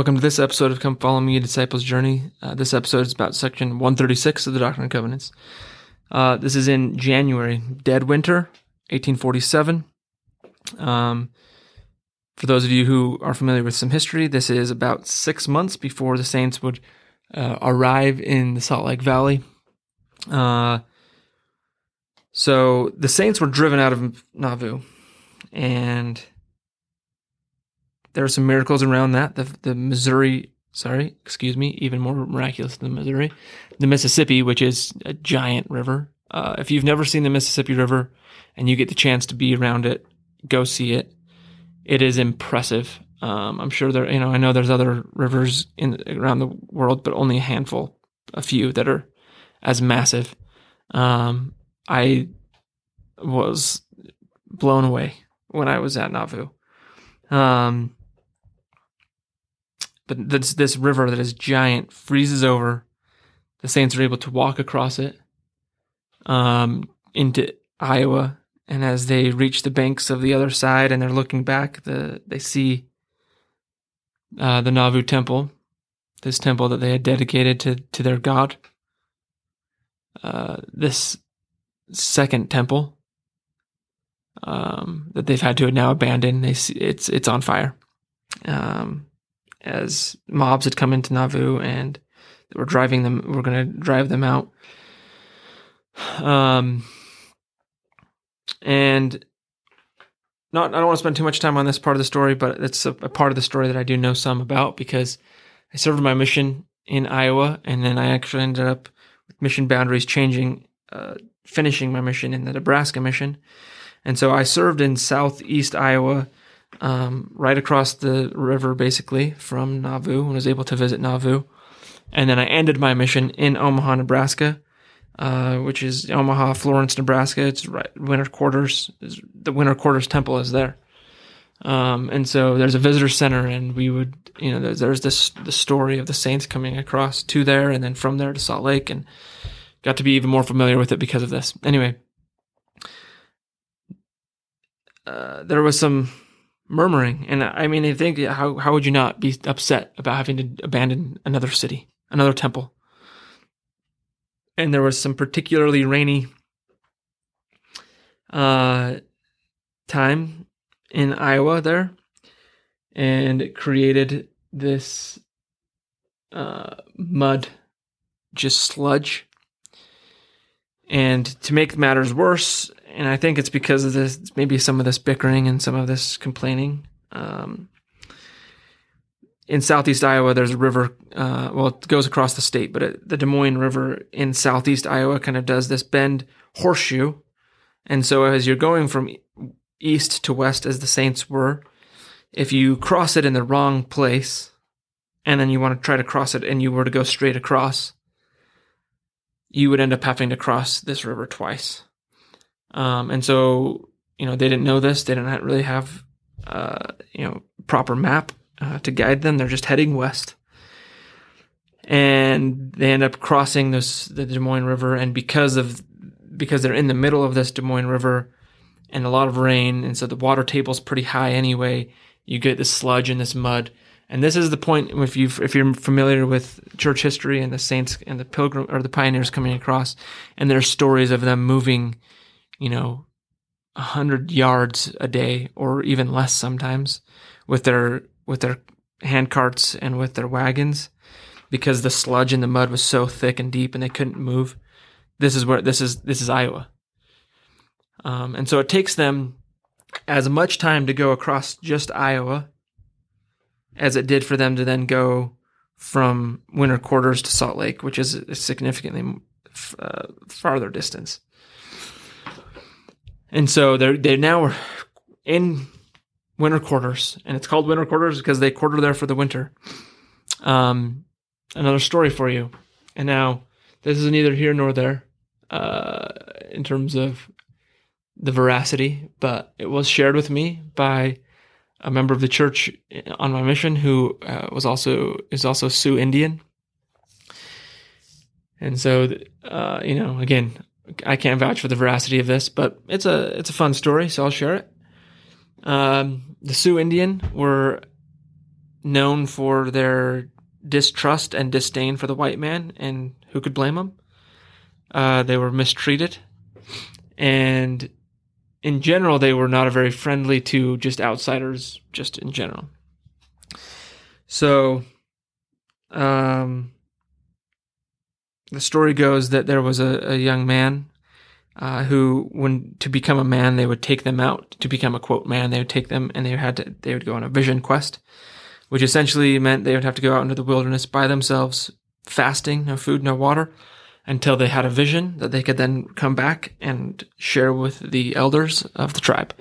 Welcome to this episode of Come Follow Me, a Disciple's Journey. Uh, this episode is about section 136 of the Doctrine and Covenants. Uh, this is in January, dead winter, 1847. Um, for those of you who are familiar with some history, this is about six months before the saints would uh, arrive in the Salt Lake Valley. Uh, so the saints were driven out of Nauvoo, and there are some miracles around that. The the Missouri, sorry, excuse me, even more miraculous than Missouri, the Mississippi, which is a giant river. Uh, if you've never seen the Mississippi River and you get the chance to be around it, go see it. It is impressive. Um, I'm sure there, you know, I know there's other rivers in around the world, but only a handful, a few that are as massive. Um, I was blown away when I was at Nauvoo. Um, this this river that is giant freezes over. The Saints are able to walk across it um, into Iowa, and as they reach the banks of the other side and they're looking back, the they see uh, the Nauvoo Temple, this temple that they had dedicated to to their god. Uh, this second temple um, that they've had to now abandon. They see it's it's on fire. Um, as mobs had come into Nauvoo and were driving them, we're going to drive them out. Um, and not, I don't want to spend too much time on this part of the story, but it's a, a part of the story that I do know some about because I served my mission in Iowa, and then I actually ended up with mission boundaries changing, uh, finishing my mission in the Nebraska mission. And so I served in southeast Iowa um, right across the river, basically from Nauvoo, and was able to visit Nauvoo. And then I ended my mission in Omaha, Nebraska, uh, which is Omaha, Florence, Nebraska. It's right winter quarters. The winter quarters temple is there. Um, and so there's a visitor center, and we would, you know, there's, there's this the story of the saints coming across to there, and then from there to Salt Lake, and got to be even more familiar with it because of this. Anyway, uh, there was some murmuring. And I mean, I think how how would you not be upset about having to abandon another city, another temple? And there was some particularly rainy uh, time in Iowa there, and it created this uh, mud, just sludge. And to make matters worse, and I think it's because of this, maybe some of this bickering and some of this complaining. Um, in southeast Iowa, there's a river. Uh, well, it goes across the state, but it, the Des Moines River in southeast Iowa kind of does this bend horseshoe. And so, as you're going from east to west, as the Saints were, if you cross it in the wrong place, and then you want to try to cross it, and you were to go straight across, you would end up having to cross this river twice. Um, and so, you know, they didn't know this. They didn't really have, uh, you know, proper map uh, to guide them. They're just heading west. And they end up crossing this, the Des Moines River. And because of, because they're in the middle of this Des Moines River and a lot of rain, and so the water table's pretty high anyway, you get this sludge and this mud. And this is the point if you if you're familiar with church history and the saints and the pilgrim or the pioneers coming across, and there's stories of them moving you know, a hundred yards a day or even less sometimes with their with their hand carts and with their wagons because the sludge and the mud was so thick and deep and they couldn't move. This is where this is this is Iowa. Um, and so it takes them as much time to go across just Iowa as it did for them to then go from winter quarters to Salt Lake, which is a significantly uh, farther distance. And so they're they now are in winter quarters, and it's called winter quarters because they quarter there for the winter. Um, another story for you, and now this is neither here nor there uh, in terms of the veracity, but it was shared with me by a member of the church on my mission who uh, was also is also Sioux Indian. And so, uh, you know, again, I can't vouch for the veracity of this, but it's a it's a fun story, so I'll share it. Um, the Sioux Indian were known for their distrust and disdain for the white man, and who could blame them? Uh, they were mistreated, and in general, they were not very friendly to just outsiders, just in general. So, um, the story goes that there was a, a young man uh, who, when to become a man, they would take them out to become a quote man. They would take them and they had to they would go on a vision quest, which essentially meant they would have to go out into the wilderness by themselves, fasting, no food, no water, until they had a vision that they could then come back and share with the elders of the tribe.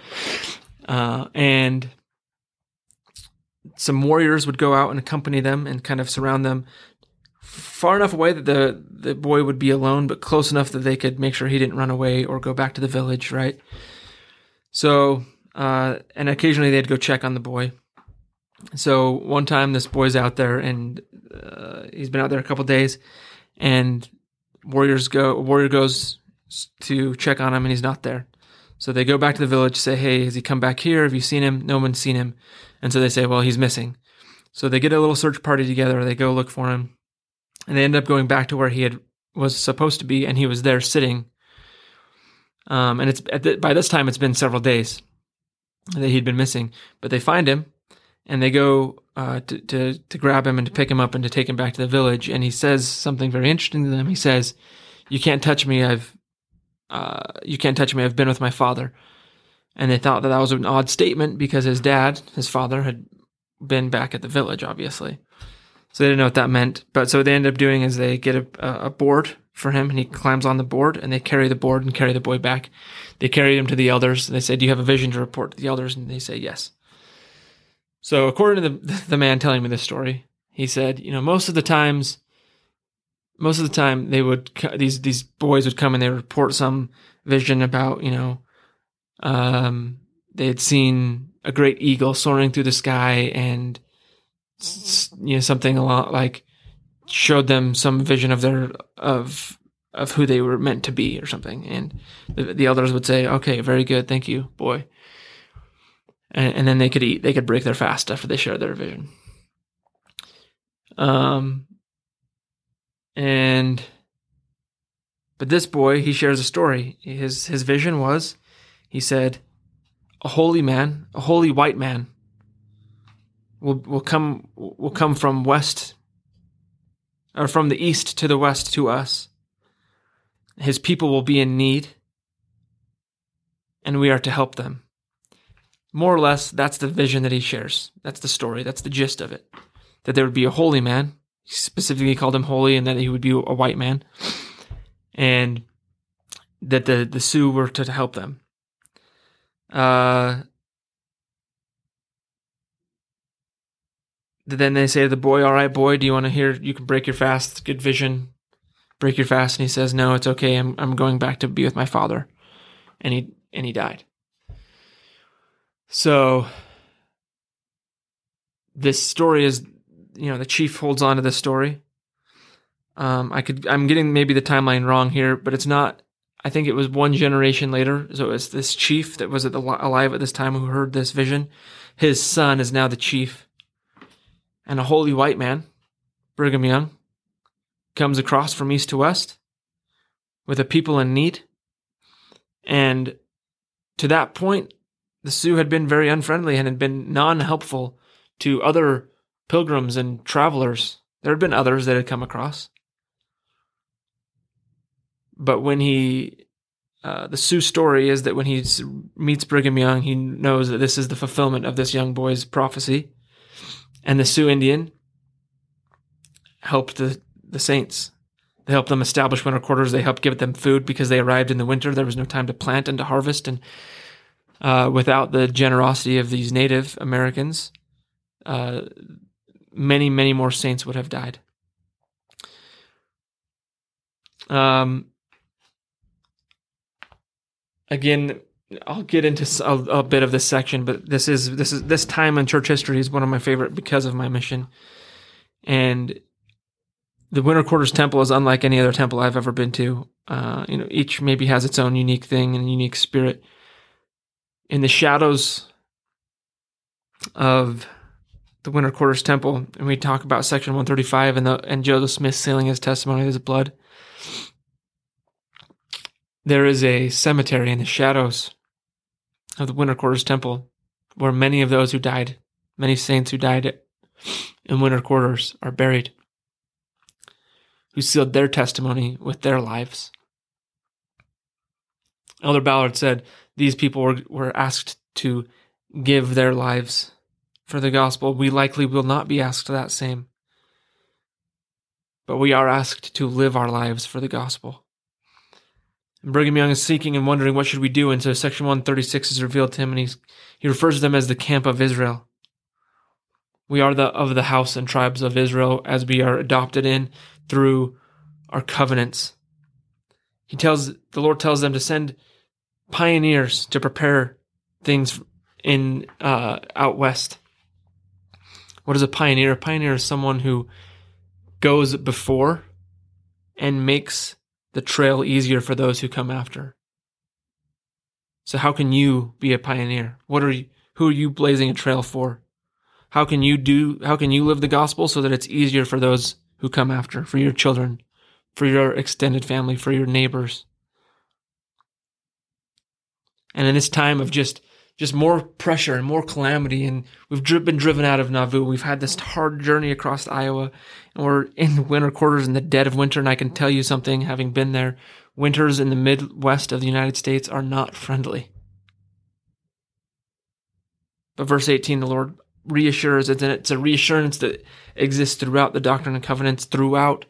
Uh, and some warriors would go out and accompany them and kind of surround them far enough away that the the boy would be alone, but close enough that they could make sure he didn't run away or go back to the village, right? So, uh, and occasionally they'd go check on the boy. So one time this boy's out there and uh, he's been out there a couple days, and warriors go warrior goes to check on him and he's not there. So they go back to the village, say, "Hey, has he come back here? Have you seen him?" No one's seen him, and so they say, "Well, he's missing." So they get a little search party together. They go look for him and they end up going back to where he had was supposed to be, and he was there sitting. Um, and it's the, by this time it's been several days that he'd been missing, but they find him, and they go uh, to, to to grab him and to pick him up and to take him back to the village. And he says something very interesting to them. He says, "You can't touch me. I've uh, you can't touch me. I've been with my father." And they thought that that was an odd statement because his dad, his father, had been back at the village, obviously. So they didn't know what that meant. But so what they end up doing is they get a, a board for him and he climbs on the board and they carry the board and carry the boy back. They carry him to the elders. And they say, Do you have a vision to report to the elders? And they say, Yes. So according to the, the man telling me this story, he said, You know, most of the times, most of the time they would, these, these boys would come and they would report some vision about, you know, um, they had seen a great eagle soaring through the sky and you know something a lot like showed them some vision of their of of who they were meant to be or something. And the, the elders would say okay very good thank you boy. And, and then they could eat they could break their fast after they shared their vision. Um and but this boy he shares a story. His his vision was he said a holy man a holy white man will will come will come from west or from the east to the west to us. His people will be in need, and we are to help them. More or less, that's the vision that he shares. That's the story. That's the gist of it. That there would be a holy man. He specifically called him holy, and that he would be a white man, and that the the Sioux were to help them. Uh, then they say to the boy, All right, boy, do you want to hear? You can break your fast. Good vision. Break your fast. And he says, No, it's okay. I'm, I'm going back to be with my father. And he, and he died. So this story is, you know, the chief holds on to this story. Um, I could, I'm getting maybe the timeline wrong here, but it's not. I think it was one generation later. So it's this chief that was at the, alive at this time who heard this vision. His son is now the chief and a holy white man, Brigham Young, comes across from east to west with a people in need. And to that point, the Sioux had been very unfriendly and had been non helpful to other pilgrims and travelers. There had been others that had come across. But when he, uh, the Sioux story is that when he meets Brigham Young, he knows that this is the fulfillment of this young boy's prophecy and the Sioux Indian helped the, the Saints. They helped them establish winter quarters. They helped give them food because they arrived in the winter. There was no time to plant and to harvest. And uh, without the generosity of these Native Americans, uh, many, many more saints would have died. Um, again, I'll get into a, a, bit of this section, but this is this is this time in church history is one of my favorite because of my mission. And the Winter Quarters Temple is unlike any other temple I've ever been to. Uh, you know, each maybe has its own unique thing and unique spirit. In the shadows of the Winter Quarters Temple and we talk about Section 135 and the and Joseph Smith sealing his testimony with his blood, there is a cemetery in the shadows of the Winter Quarters Temple where many of those who died, many saints who died in winter quarters are buried, who sealed their testimony with their lives. Elder Ballard said these people were, were asked to give their lives for the gospel. We likely will not be asked that same. But we are asked to live our lives for the gospel. Brigham Young is seeking and wondering what should we do, and so section 136 is revealed to him, and he's, he refers to them as the camp of Israel. We are the of the house and tribes of Israel as we are adopted in through our covenants. He tells the Lord tells them to send pioneers to prepare things in uh, out west. What is a pioneer? A pioneer is someone who goes before and makes the trail easier for those who come after. So how can you be a pioneer? What are you who are you blazing a trail for? How can you do how can you live the gospel so that it's easier for those who come after, for your children, for your extended family, for your neighbors? And in this time of just just more pressure and more calamity. And we've been driven out of Nauvoo. We've had this hard journey across Iowa, and we're in winter quarters in the dead of winter. And I can tell you something, having been there, winters in the Midwest of the United States are not friendly. But verse 18, the Lord reassures and it's a reassurance that exists throughout the Doctrine and Covenants, throughout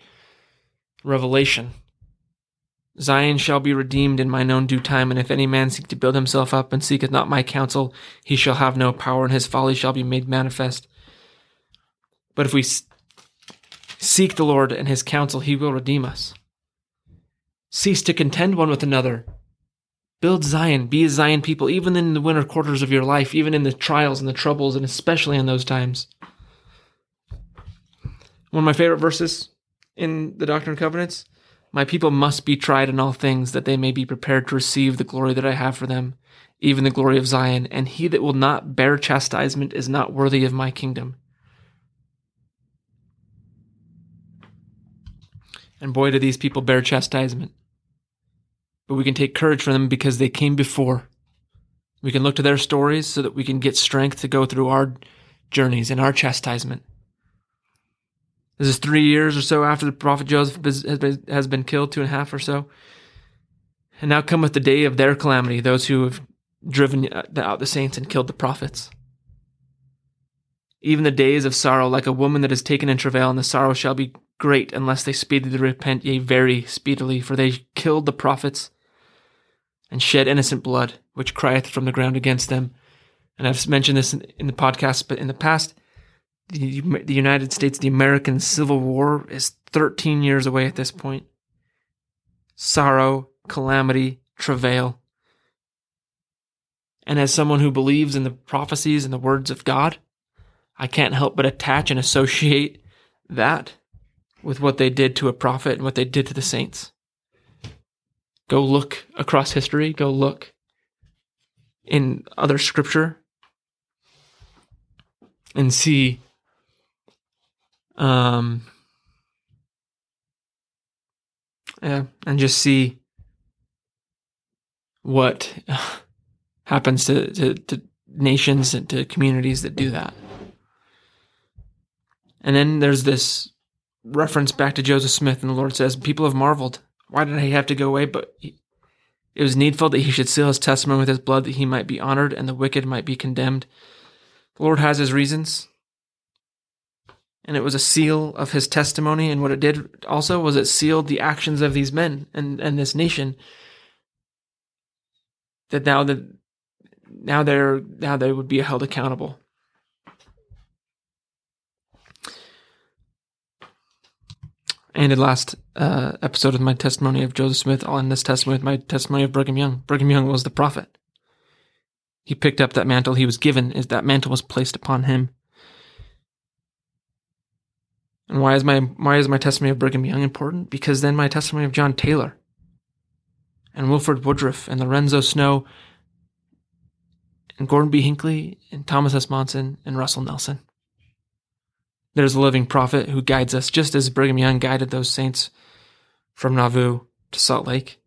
Revelation. Zion shall be redeemed in mine own due time, and if any man seek to build himself up and seeketh not my counsel, he shall have no power, and his folly shall be made manifest. But if we seek the Lord and his counsel, he will redeem us. Cease to contend one with another. Build Zion, be a Zion people, even in the winter quarters of your life, even in the trials and the troubles, and especially in those times. One of my favorite verses in the Doctrine and Covenants my people must be tried in all things, that they may be prepared to receive the glory that I have for them, even the glory of Zion. And he that will not bear chastisement is not worthy of my kingdom. And boy, do these people bear chastisement. But we can take courage from them because they came before. We can look to their stories so that we can get strength to go through our journeys and our chastisement. This is three years or so after the prophet Joseph has been killed, two and a half or so. And now cometh the day of their calamity, those who have driven uh, out the saints and killed the prophets. Even the days of sorrow, like a woman that is taken in travail, and the sorrow shall be great unless they speedily repent, yea, very speedily, for they killed the prophets and shed innocent blood, which crieth from the ground against them. And I've mentioned this in, in the podcast, but in the past, the, the United States, the American Civil War is 13 years away at this point. Sorrow, calamity, travail. And as someone who believes in the prophecies and the words of God, I can't help but attach and associate that with what they did to a prophet and what they did to the saints. Go look across history, go look in other scripture and see um, yeah, and just see what happens to, to, to nations and to communities that do that. And then there's this reference back to Joseph Smith, and the Lord says, People have marveled. Why did he have to go away? But he, it was needful that he should seal his testimony with his blood, that he might be honored and the wicked might be condemned. The Lord has his reasons and it was a seal of his testimony. And what it did also was it sealed the actions of these men and, and this nation. That now that now they're now they would be held accountable. And in last uh, episode of my testimony of Joseph Smith, I'll end this testimony with my testimony of Brigham Young. Brigham Young was the prophet. He picked up that mantle he was given, is that mantle was placed upon him. And why is my why is my testimony of Brigham Young important? Because then my testimony of John Taylor and Wilford Woodruff and Lorenzo Snow and Gordon B. Hinckley and Thomas S. Monson and Russell Nelson. There's a living prophet who guides us, just as Brigham Young guided those saints from Nauvoo to Salt Lake.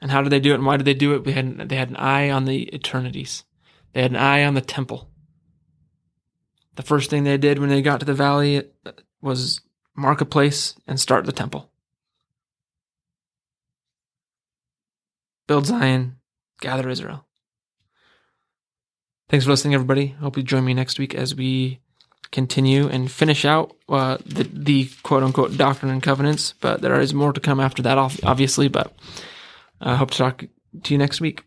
And how did they do it? And why did they do it? They had, they had an eye on the eternities. They had an eye on the temple. The first thing they did when they got to the valley was mark a place and start the temple. Build Zion, gather Israel. Thanks for listening, everybody. Hope you join me next week as we continue and finish out uh, the, the quote unquote doctrine and covenants. But there is more to come after that, obviously. But I hope to talk to you next week.